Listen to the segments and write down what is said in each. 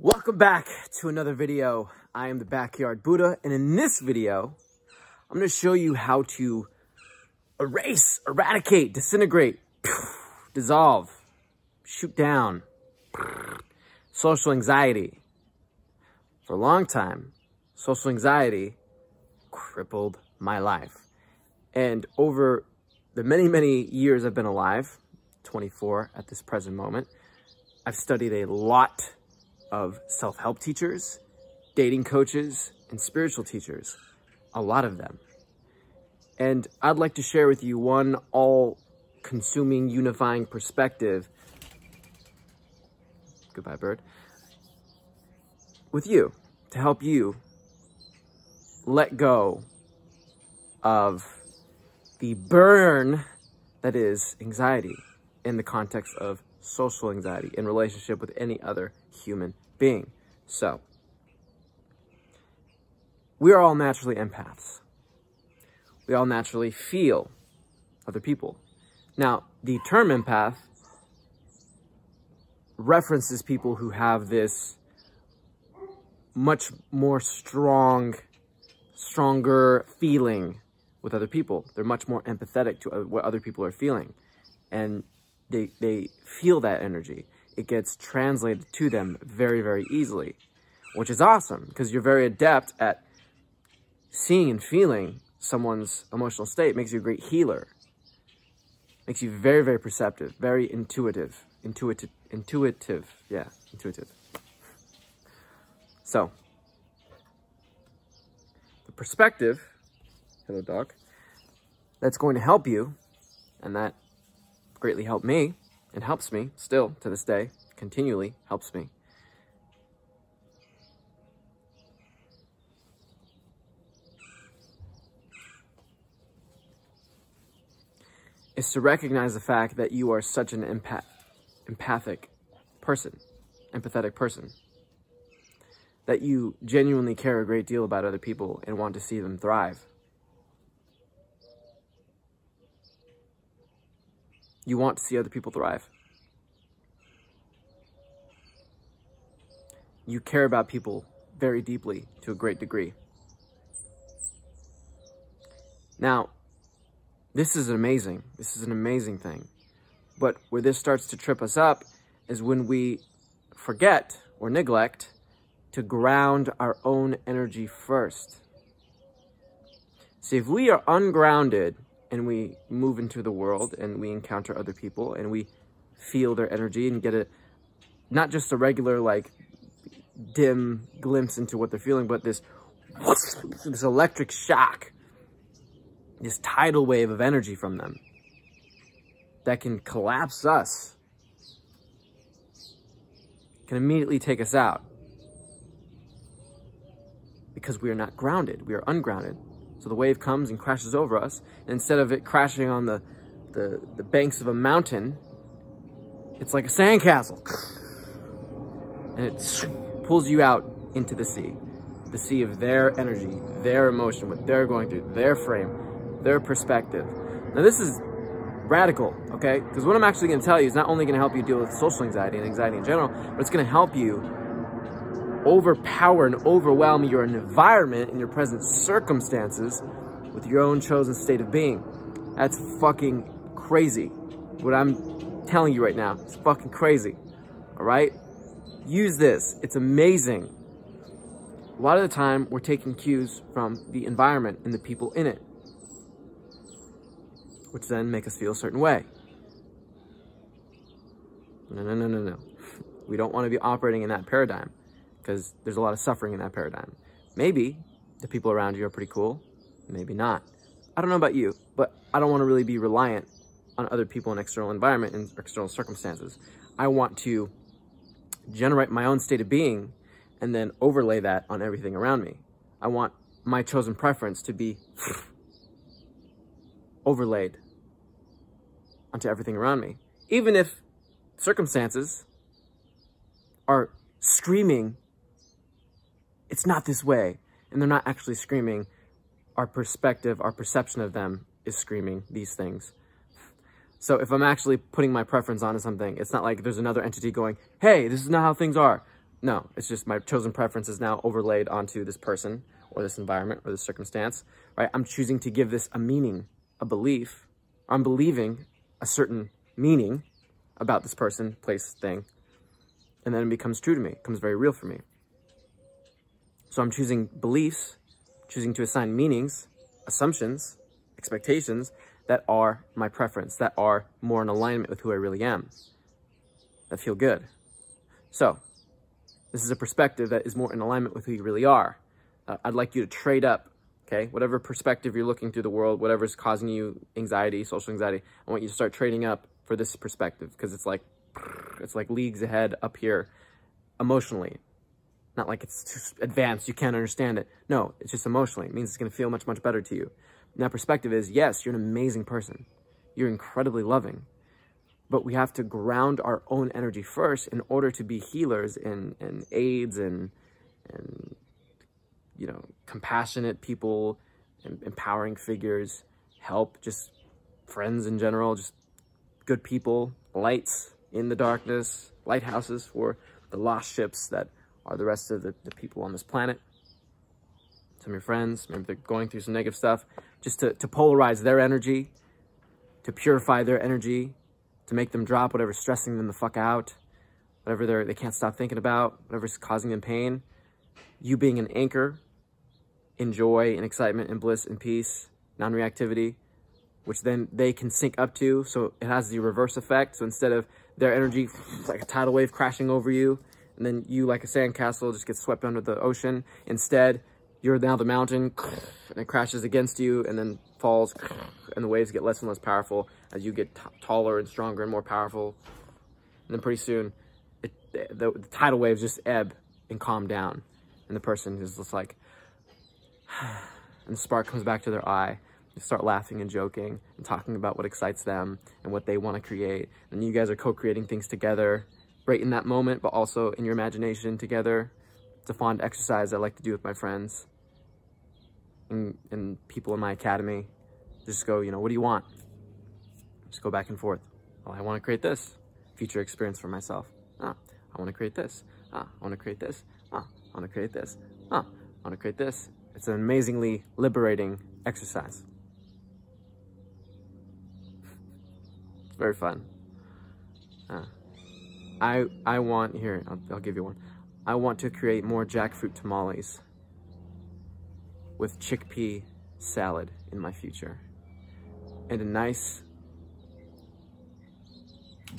Welcome back to another video. I am the Backyard Buddha, and in this video, I'm going to show you how to erase, eradicate, disintegrate, dissolve, shoot down social anxiety. For a long time, social anxiety crippled my life. And over the many, many years I've been alive, 24 at this present moment, I've studied a lot of self-help teachers, dating coaches, and spiritual teachers. A lot of them. And I'd like to share with you one all-consuming, unifying perspective. Goodbye, bird. With you, to help you let go of the burn that is anxiety in the context of social anxiety in relationship with any other human being. So, we are all naturally empaths. We all naturally feel other people. Now, the term empath references people who have this much more strong, stronger feeling with other people. They're much more empathetic to what other people are feeling. And they, they feel that energy. It gets translated to them very, very easily, which is awesome because you're very adept at seeing and feeling someone's emotional state. It makes you a great healer. Makes you very, very perceptive, very intuitive, intuitive, intuitive. Yeah, intuitive. So, the perspective, hello dog, that's going to help you, and that greatly helped me and helps me still to this day, continually helps me. is to recognize the fact that you are such an empath empathic person, empathetic person, that you genuinely care a great deal about other people and want to see them thrive. You want to see other people thrive. You care about people very deeply to a great degree. Now, this is amazing. This is an amazing thing. But where this starts to trip us up is when we forget or neglect to ground our own energy first. See, if we are ungrounded and we move into the world and we encounter other people and we feel their energy and get a not just a regular like dim glimpse into what they're feeling but this this electric shock this tidal wave of energy from them that can collapse us can immediately take us out. Because we are not grounded. We are ungrounded so the wave comes and crashes over us. And instead of it crashing on the, the, the banks of a mountain, it's like a sandcastle. And it pulls you out into the sea. The sea of their energy, their emotion, what they're going through, their frame, their perspective. Now this is radical, okay? Because what I'm actually gonna tell you is not only gonna help you deal with social anxiety and anxiety in general, but it's gonna help you overpower and overwhelm your environment and your present circumstances with your own chosen state of being. That's fucking crazy. What I'm telling you right now, it's fucking crazy. All right? Use this. It's amazing. A lot of the time, we're taking cues from the environment and the people in it, which then make us feel a certain way. No, no, no, no, no. We don't want to be operating in that paradigm because there's a lot of suffering in that paradigm. Maybe the people around you are pretty cool, maybe not. I don't know about you, but I don't want to really be reliant on other people and external environment and external circumstances. I want to generate my own state of being and then overlay that on everything around me. I want my chosen preference to be overlaid onto everything around me. Even if circumstances are screaming it's not this way. And they're not actually screaming. Our perspective, our perception of them is screaming these things. So if I'm actually putting my preference onto something, it's not like there's another entity going, hey, this is not how things are. No, it's just my chosen preference is now overlaid onto this person or this environment or this circumstance, right? I'm choosing to give this a meaning, a belief. I'm believing a certain meaning about this person, place, thing. And then it becomes true to me, it becomes very real for me. So I'm choosing beliefs, choosing to assign meanings, assumptions, expectations that are my preference, that are more in alignment with who I really am, that feel good. So this is a perspective that is more in alignment with who you really are. Uh, I'd like you to trade up, okay? Whatever perspective you're looking through the world, whatever's causing you anxiety, social anxiety, I want you to start trading up for this perspective because it's like, it's like leagues ahead up here emotionally. Not like it's too advanced, you can't understand it. No, it's just emotionally. It means it's going to feel much, much better to you. And that perspective is, yes, you're an amazing person. You're incredibly loving but we have to ground our own energy first in order to be healers and, and aids and, and, you know, compassionate people empowering figures, help, just friends in general, just good people, lights in the darkness, lighthouses for the lost ships that are the rest of the, the people on this planet. Some of your friends, maybe they're going through some negative stuff, just to, to polarize their energy, to purify their energy, to make them drop whatever's stressing them the fuck out, whatever they're, they can't stop thinking about, whatever's causing them pain. You being an anchor in joy and excitement and bliss and peace, non-reactivity, which then they can sync up to. So it has the reverse effect. So instead of their energy like a tidal wave crashing over you, and then you like a sandcastle just get swept under the ocean, instead you're now the mountain and it crashes against you and then falls and the waves get less and less powerful as you get taller and stronger and more powerful. And then pretty soon, it, the, the, tidal waves just ebb and calm down. And the person is just like, and the spark comes back to their eye. They start laughing and joking and talking about what excites them and what they want to create. And you guys are co-creating things together, right in that moment, but also in your imagination together. It's a fond exercise I like to do with my friends and, and people in my academy. Just go, you know, what do you want? Just go back and forth. Oh, I want to create this future experience for myself. Ah, I want to create this. Ah, I want to create this. Ah, I want to create this. Ah, I want to create this. It's an amazingly liberating exercise. it's very fun. Ah. I I want here. I'll, I'll give you one. I want to create more jackfruit tamales with chickpea salad in my future and a nice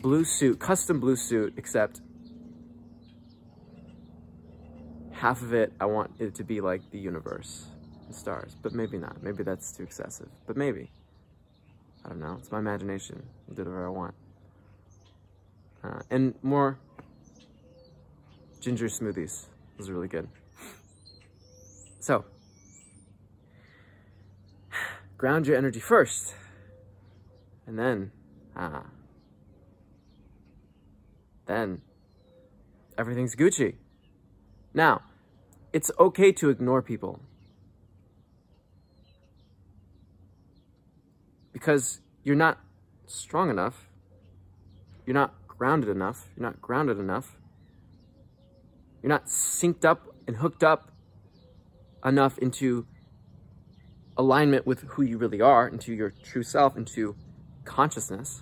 blue suit, custom blue suit, except half of it, I want it to be like the universe and stars, but maybe not. Maybe that's too excessive, but maybe. I don't know. It's my imagination. I'll do whatever I want. Uh, and more ginger smoothies. Those are really good. So, ground your energy first. And then, ah, then everything's Gucci. Now, it's okay to ignore people. Because you're not strong enough. You're not grounded enough. You're not grounded enough. You're not synced up and hooked up enough into alignment with who you really are, into your true self, into consciousness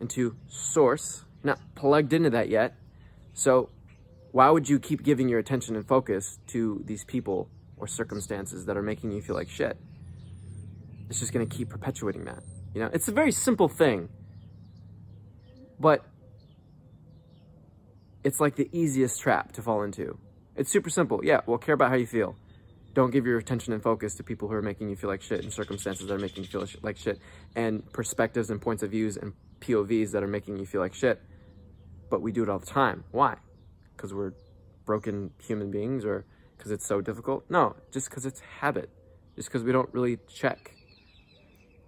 into source. You're not plugged into that yet. So why would you keep giving your attention and focus to these people or circumstances that are making you feel like shit? It's just going to keep perpetuating that. You know, it's a very simple thing, but it's like the easiest trap to fall into. It's super simple. Yeah, well, care about how you feel. Don't give your attention and focus to people who are making you feel like shit and circumstances that are making you feel like shit and perspectives and points of views and POVs that are making you feel like shit, but we do it all the time. Why? Because we're broken human beings or because it's so difficult? No, just because it's habit. Just because we don't really check.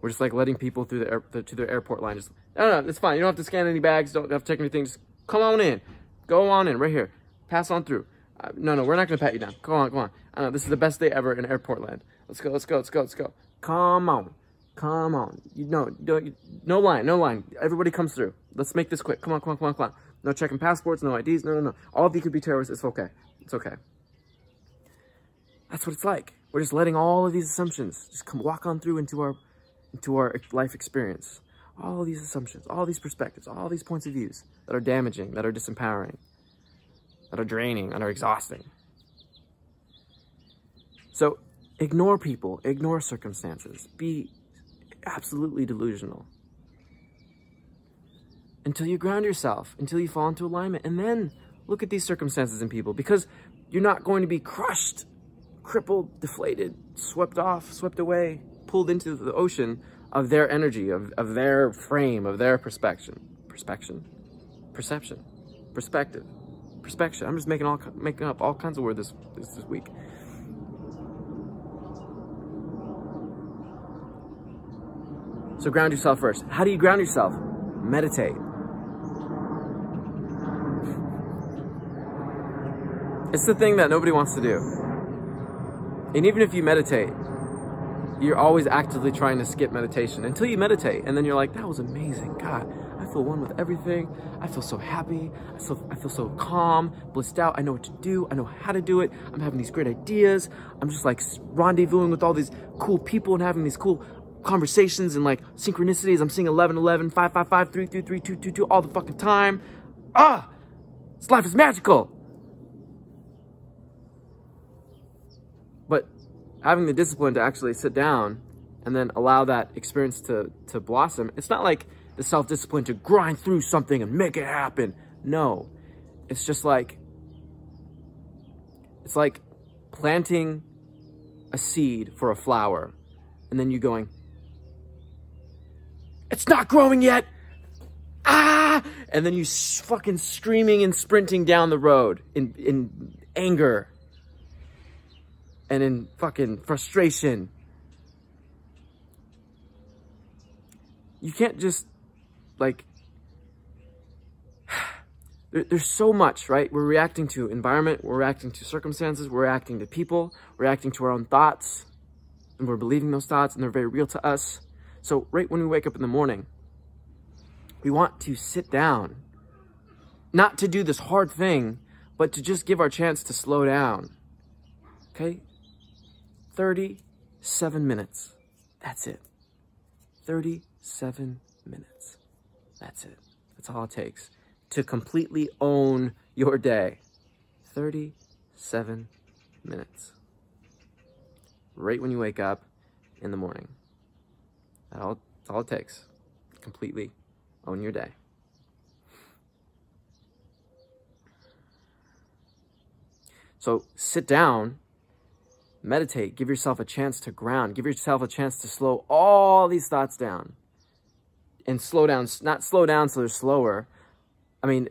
We're just like letting people through the, air, the to the airport line. Just no, no, it's fine. You don't have to scan any bags. Don't have to take anything. Just come on in. Go on in right here. Pass on through. Uh, no, no, we're not gonna pat you down. Come on, come on. I know this is the best day ever in airport land. Let's go. Let's go. Let's go. Let's go. Come on. Come on. You know, no line, no line. Everybody comes through. Let's make this quick. Come on, come on, come on, come on. No checking passports, no IDs. No, no, no. All of you could be terrorists. It's okay. It's okay. That's what it's like. We're just letting all of these assumptions just come walk on through into our into our life experience. All these assumptions, all these perspectives, all these points of views that are damaging, that are disempowering, that are draining, that are exhausting. So ignore people, ignore circumstances, be absolutely delusional until you ground yourself, until you fall into alignment, and then look at these circumstances and people because you're not going to be crushed, crippled, deflated, swept off, swept away, pulled into the ocean of their energy, of, of their frame, of their perspection, perspection, perception, perspective, perspection. I'm just making all making up all kinds of words this, this, this week. So ground yourself first. How do you ground yourself? Meditate. It's the thing that nobody wants to do. And even if you meditate, you're always actively trying to skip meditation until you meditate. And then you're like, that was amazing. God, I feel one with everything. I feel so happy. I feel, I feel so calm, blissed out. I know what to do. I know how to do it. I'm having these great ideas. I'm just like rendezvousing with all these cool people and having these cool conversations and like synchronicities. I'm seeing 11, 11, 5, 5, 5, 3, 3, 3, 2, 2, 2 all the fucking time. Ah, this life is magical. Having the discipline to actually sit down and then allow that experience to, to blossom. It's not like the self-discipline to grind through something and make it happen. No, it's just like, it's like planting a seed for a flower and then you going, it's not growing yet. Ah! And then you fucking screaming and sprinting down the road in, in anger and in fucking frustration. You can't just like there, there's so much, right? We're reacting to environment, we're reacting to circumstances, we're reacting to people, we're reacting to our own thoughts, and we're believing those thoughts and they're very real to us. So right when we wake up in the morning, we want to sit down, not to do this hard thing, but to just give our chance to slow down. Okay? 37 minutes. That's it. 37 minutes. That's it. That's all it takes to completely own your day. 37 minutes. Right when you wake up in the morning. That's all, all it takes. Completely own your day. So sit down meditate, give yourself a chance to ground, give yourself a chance to slow all these thoughts down and slow down, not slow down so they're slower. I mean,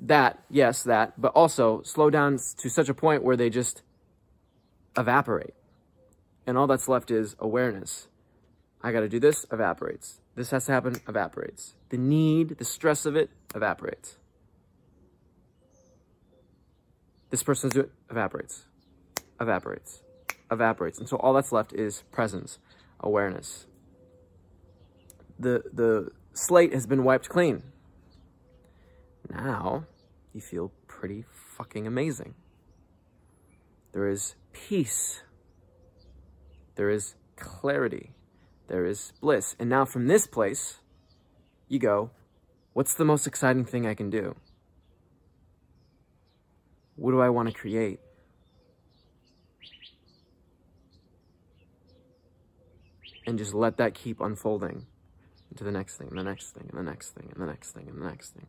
that, yes, that, but also slow down to such a point where they just evaporate. And all that's left is awareness. I got to do this, evaporates. This has to happen, evaporates. The need, the stress of it, evaporates. This person's doing, it, evaporates, evaporates evaporates. And so all that's left is presence, awareness. The, the slate has been wiped clean. Now you feel pretty fucking amazing. There is peace. There is clarity. There is bliss. And now from this place, you go, what's the most exciting thing I can do? What do I want to create? And just let that keep unfolding into the next thing, and the next thing, and the next thing, and the next thing, and the next thing.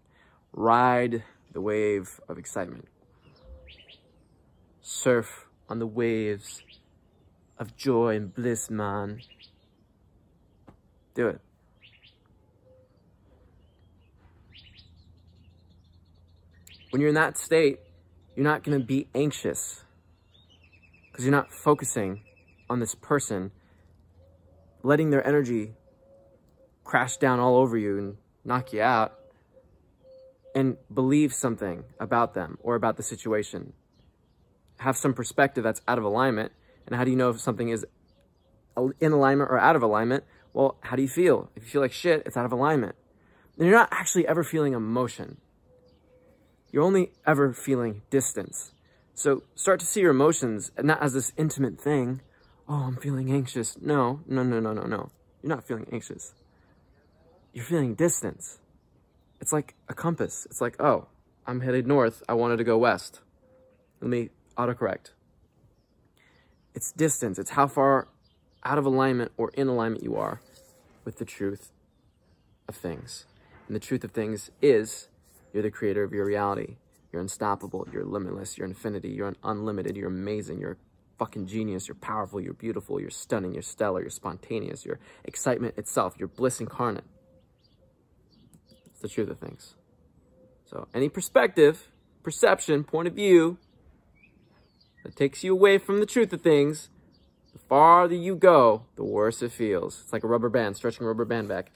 Ride the wave of excitement. Surf on the waves of joy and bliss, man. Do it. When you're in that state, you're not going to be anxious because you're not focusing on this person letting their energy crash down all over you and knock you out and believe something about them or about the situation. Have some perspective that's out of alignment. And how do you know if something is in alignment or out of alignment? Well, how do you feel? If you feel like shit, it's out of alignment. Then you're not actually ever feeling emotion. you're only ever feeling distance. So start to see your emotions not as this intimate thing. Oh, I'm feeling anxious. No, no, no, no, no, no. You're not feeling anxious. You're feeling distance. It's like a compass. It's like, oh, I'm headed north. I wanted to go west. Let me autocorrect. It's distance. It's how far out of alignment or in alignment you are with the truth of things. And the truth of things is you're the creator of your reality. You're unstoppable. You're limitless. You're infinity. You're unlimited. You're amazing. You're fucking genius. You're powerful. You're beautiful. You're stunning. You're stellar. You're spontaneous. You're excitement itself. You're bliss incarnate. It's the truth of things. So any perspective, perception, point of view that takes you away from the truth of things, the farther you go, the worse it feels. It's like a rubber band, stretching a rubber band back.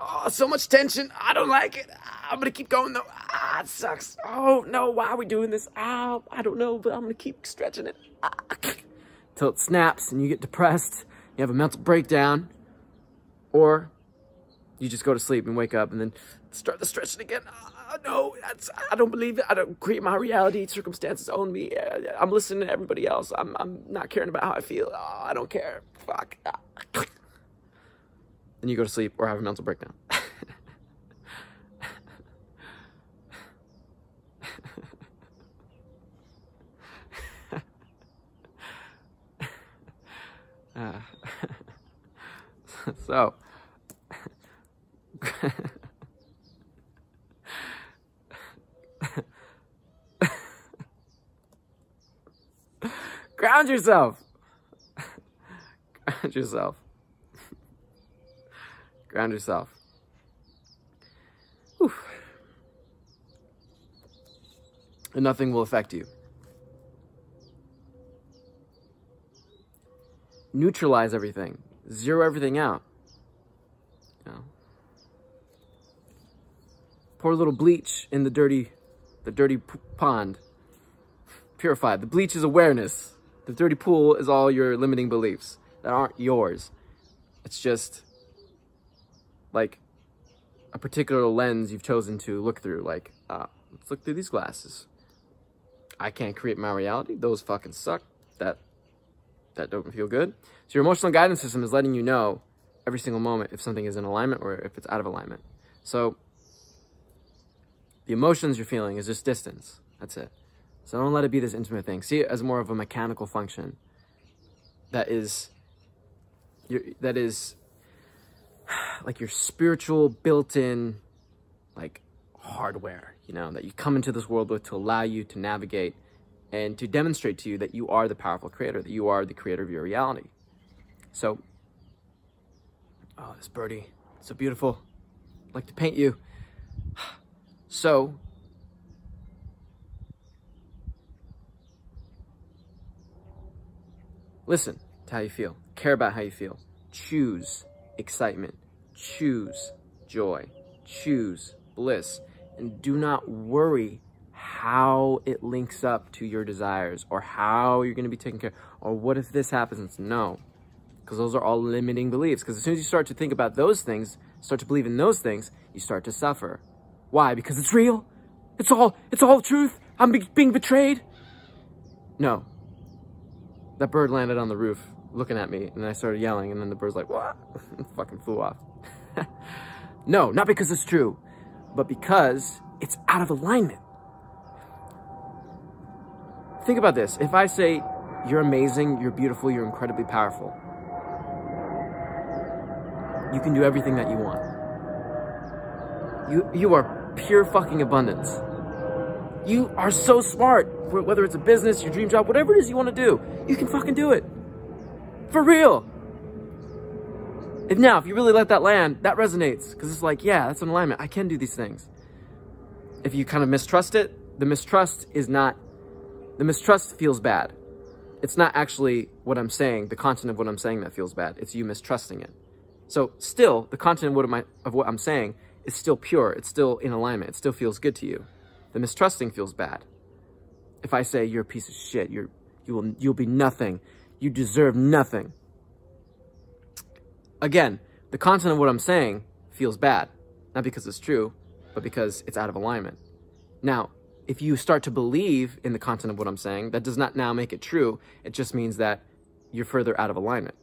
Oh, so much tension. I don't like it. I'm gonna keep going though. Ah, it sucks. Oh no, why are we doing this? Ah, I don't know, but I'm gonna keep stretching it. Ah. Till it snaps and you get depressed. You have a mental breakdown. Or you just go to sleep and wake up and then start the stretching again. Ah, no, that's, I don't believe it. I don't create my reality. Circumstances own me. I'm listening to everybody else. I'm, I'm not caring about how I feel. Oh, I don't care. Fuck. Then you go to sleep or have a mental breakdown. uh, so ground yourself. ground yourself. Ground yourself. Whew. And nothing will affect you. Neutralize everything. Zero everything out. You know? Pour a little bleach in the dirty, the dirty pond. Purify. The bleach is awareness. The dirty pool is all your limiting beliefs that aren't yours. It's just like a particular lens you've chosen to look through. Like, uh, let's look through these glasses. I can't create my reality. Those fucking suck. That that don't feel good. So your emotional guidance system is letting you know every single moment if something is in alignment or if it's out of alignment. So the emotions you're feeling is just distance. That's it. So don't let it be this intimate thing. See it as more of a mechanical function that is that is like your spiritual built-in like hardware, you know, that you come into this world with to allow you to navigate and to demonstrate to you that you are the powerful creator, that you are the creator of your reality. So, oh, this birdie, so beautiful. I'd like to paint you. So, Listen to how you feel. Care about how you feel. Choose excitement. Choose joy. Choose bliss. And do not worry how it links up to your desires or how you're going to be taken care or what if this happens. No, because those are all limiting beliefs. Because as soon as you start to think about those things, start to believe in those things, you start to suffer. Why? Because it's real. It's all, it's all truth. I'm be being betrayed. No, that bird landed on the roof looking at me and I started yelling and then the bird's like, what? fucking flew off. no, not because it's true, but because it's out of alignment. Think about this. If I say, you're amazing, you're beautiful, you're incredibly powerful, you can do everything that you want. You, you are pure fucking abundance. You are so smart whether it's a business, your dream job, whatever it is you want to do, you can fucking do it. For real. If now, if you really let that land, that resonates because it's like, yeah, that's an alignment. I can do these things. If you kind of mistrust it, the mistrust is not, the mistrust feels bad. It's not actually what I'm saying, the content of what I'm saying that feels bad. It's you mistrusting it. So still, the content of what, I, of what I'm saying is still pure. It's still in alignment. It still feels good to you. The mistrusting feels bad if I say you're a piece of shit, you're you will you'll be nothing. You deserve nothing. Again, the content of what I'm saying feels bad. Not because it's true, but because it's out of alignment. Now, if you start to believe in the content of what I'm saying, that does not now make it true. It just means that you're further out of alignment.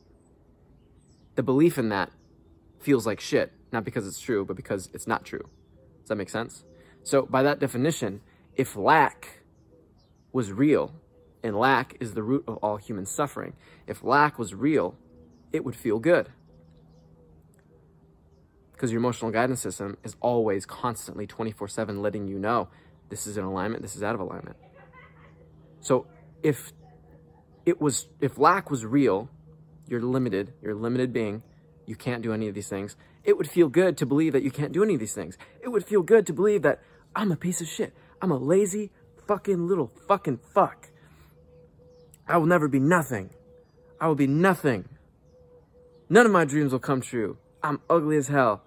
The belief in that feels like shit, not because it's true, but because it's not true. Does that make sense? So by that definition, if lack was real, and lack is the root of all human suffering, if lack was real, it would feel good. Because your emotional guidance system is always constantly 24-7 letting you know this is in alignment, this is out of alignment. So if it was, if lack was real, you're limited, you're a limited being, you can't do any of these things, it would feel good to believe that you can't do any of these things. It would feel good to believe that I'm a piece of shit. I'm a lazy fucking little fucking fuck. I will never be nothing. I will be nothing. None of my dreams will come true. I'm ugly as hell.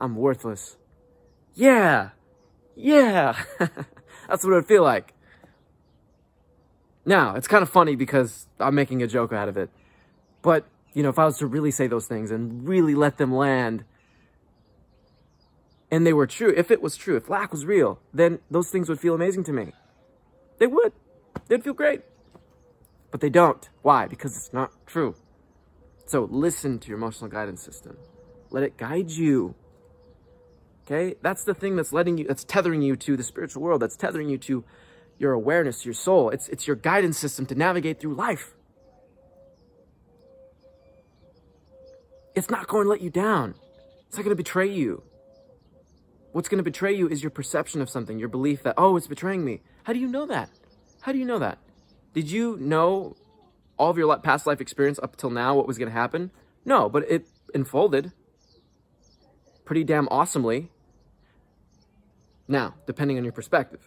I'm worthless. Yeah. Yeah. That's what it would feel like. Now, it's kind of funny because I'm making a joke out of it. But, you know, if I was to really say those things and really let them land, and they were true, if it was true, if lack was real, then those things would feel amazing to me. They would. They'd feel great. But they don't. Why? Because it's not true. So listen to your emotional guidance system. Let it guide you. Okay? That's the thing that's letting you, that's tethering you to the spiritual world. That's tethering you to your awareness, your soul. It's, it's your guidance system to navigate through life. It's not going to let you down. It's not going to betray you. What's going to betray you is your perception of something, your belief that, oh, it's betraying me. How do you know that? How do you know that? Did you know all of your past life experience up till now what was going to happen? No, but it unfolded pretty damn awesomely. Now, depending on your perspective,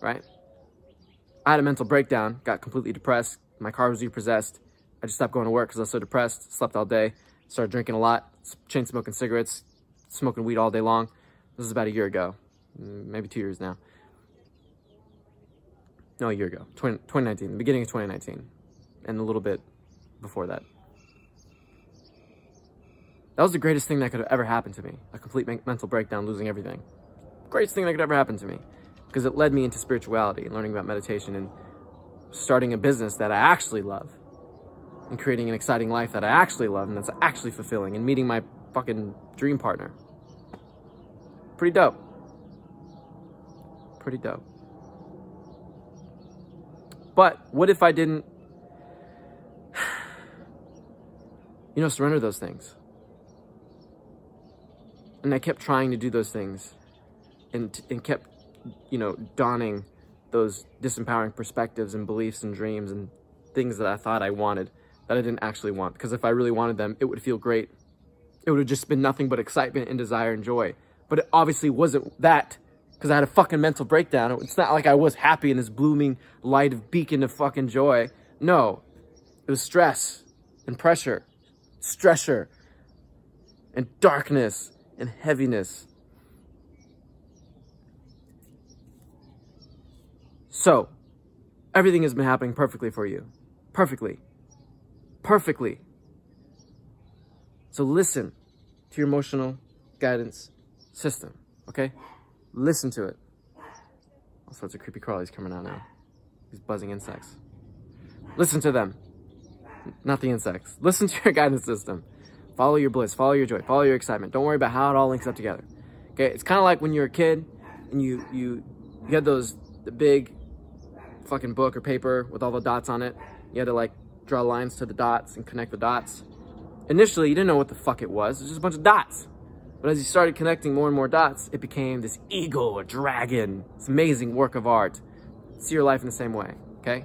right? I had a mental breakdown, got completely depressed. My car was repossessed. I just stopped going to work because I was so depressed, slept all day, started drinking a lot, chain smoking cigarettes, smoking weed all day long. This is about a year ago, maybe two years now. No, a year ago, 20, 2019, the beginning of 2019, and a little bit before that. That was the greatest thing that could have ever happened to me. A complete mental breakdown, losing everything. Greatest thing that could ever happen to me. Because it led me into spirituality and learning about meditation and starting a business that I actually love. And creating an exciting life that I actually love and that's actually fulfilling. And meeting my fucking dream partner. Pretty dope. Pretty dope. But what if I didn't, you know, surrender those things? And I kept trying to do those things and, and kept, you know, donning those disempowering perspectives and beliefs and dreams and things that I thought I wanted that I didn't actually want. Because if I really wanted them, it would feel great. It would have just been nothing but excitement and desire and joy. But it obviously wasn't that because I had a fucking mental breakdown. It's not like I was happy in this blooming light of beacon of fucking joy. No, it was stress and pressure, stressor and darkness and heaviness. So, everything has been happening perfectly for you. Perfectly. Perfectly. So listen to your emotional guidance system, okay? Listen to it. All sorts of creepy crawlies coming out now. These buzzing insects. Listen to them. Not the insects. Listen to your guidance system. Follow your bliss, follow your joy, follow your excitement. Don't worry about how it all links up together. Okay, it's kind of like when you're a kid and you you you had those the big fucking book or paper with all the dots on it. You had to like draw lines to the dots and connect the dots. Initially, you didn't know what the fuck it was. It was just a bunch of dots. But as you started connecting more and more dots, it became this eagle, a dragon, this amazing work of art. See your life in the same way, okay?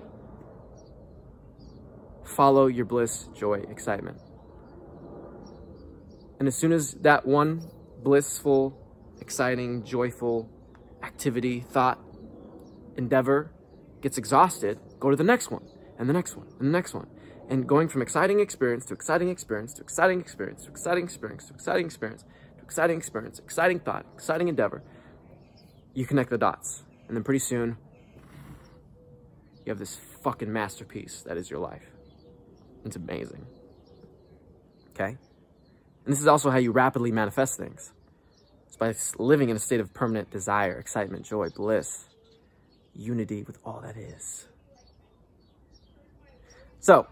Follow your bliss, joy, excitement. And as soon as that one blissful, exciting, joyful activity, thought, endeavor gets exhausted, go to the next one, and the next one, and the next one. And going from exciting experience to exciting experience to exciting experience to exciting experience to exciting experience to exciting experience, exciting experience, exciting thought, exciting endeavor, you connect the dots. And then pretty soon, you have this fucking masterpiece that is your life. It's amazing. Okay? And this is also how you rapidly manifest things. It's by living in a state of permanent desire, excitement, joy, bliss, unity with all that is. So,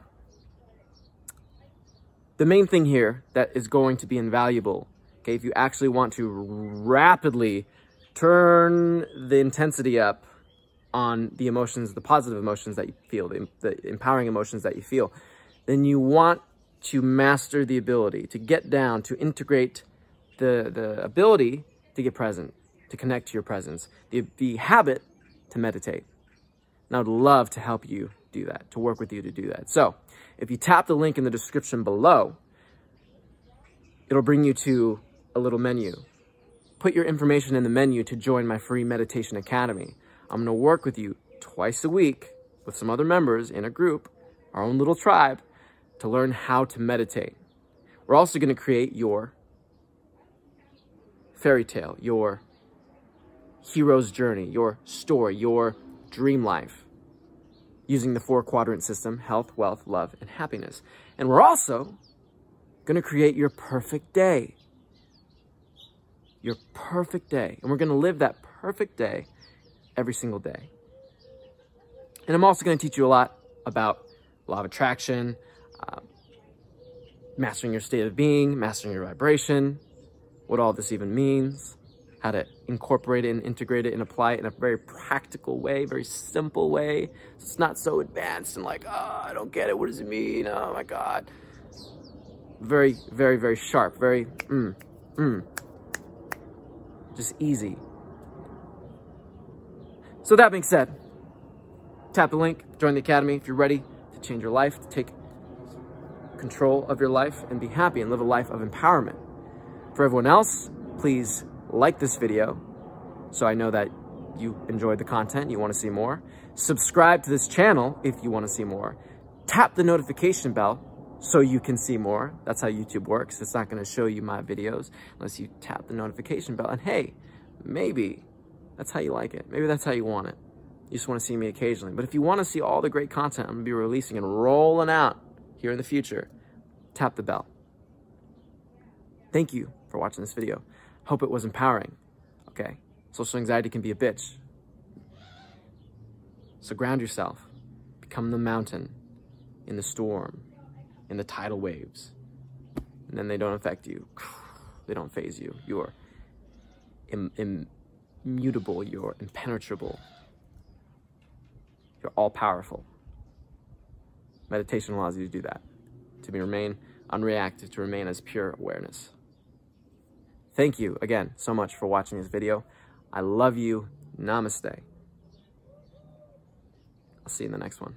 the main thing here that is going to be invaluable, okay, if you actually want to rapidly turn the intensity up on the emotions, the positive emotions that you feel, the, the empowering emotions that you feel, then you want to master the ability to get down, to integrate the, the ability to get present, to connect to your presence, the, the habit to meditate. And I would love to help you do that, to work with you to do that. So if you tap the link in the description below, it'll bring you to a little menu. Put your information in the menu to join my free meditation academy. I'm going to work with you twice a week with some other members in a group, our own little tribe, to learn how to meditate. We're also going to create your fairy tale, your hero's journey, your story, your dream life using the four quadrant system, health, wealth, love, and happiness. And we're also going to create your perfect day. Your perfect day. And we're going to live that perfect day every single day. And I'm also going to teach you a lot about law of attraction, uh, mastering your state of being, mastering your vibration, what all this even means, how to incorporate it and integrate it and apply it in a very practical way, very simple way. It's not so advanced and like, oh, I don't get it. What does it mean? Oh my God. Very, very, very sharp, very, mm, mm. Just easy. So that being said, tap the link, join the academy if you're ready to change your life, to take control of your life and be happy and live a life of empowerment. For everyone else, please like this video so I know that you enjoyed the content, you want to see more. Subscribe to this channel if you want to see more. Tap the notification bell so you can see more. That's how YouTube works. It's not going to show you my videos unless you tap the notification bell. And hey, maybe that's how you like it. Maybe that's how you want it. You just want to see me occasionally. But if you want to see all the great content I'm going to be releasing and rolling out here in the future, tap the bell. Thank you for watching this video. Hope it was empowering. Okay, social anxiety can be a bitch. So ground yourself. Become the mountain in the storm, in the tidal waves. And then they don't affect you. They don't faze you. You're Im immutable. You're impenetrable. You're all powerful. Meditation allows you to do that. To remain unreactive, to remain as pure awareness. Thank you again so much for watching this video. I love you. Namaste. I'll see you in the next one.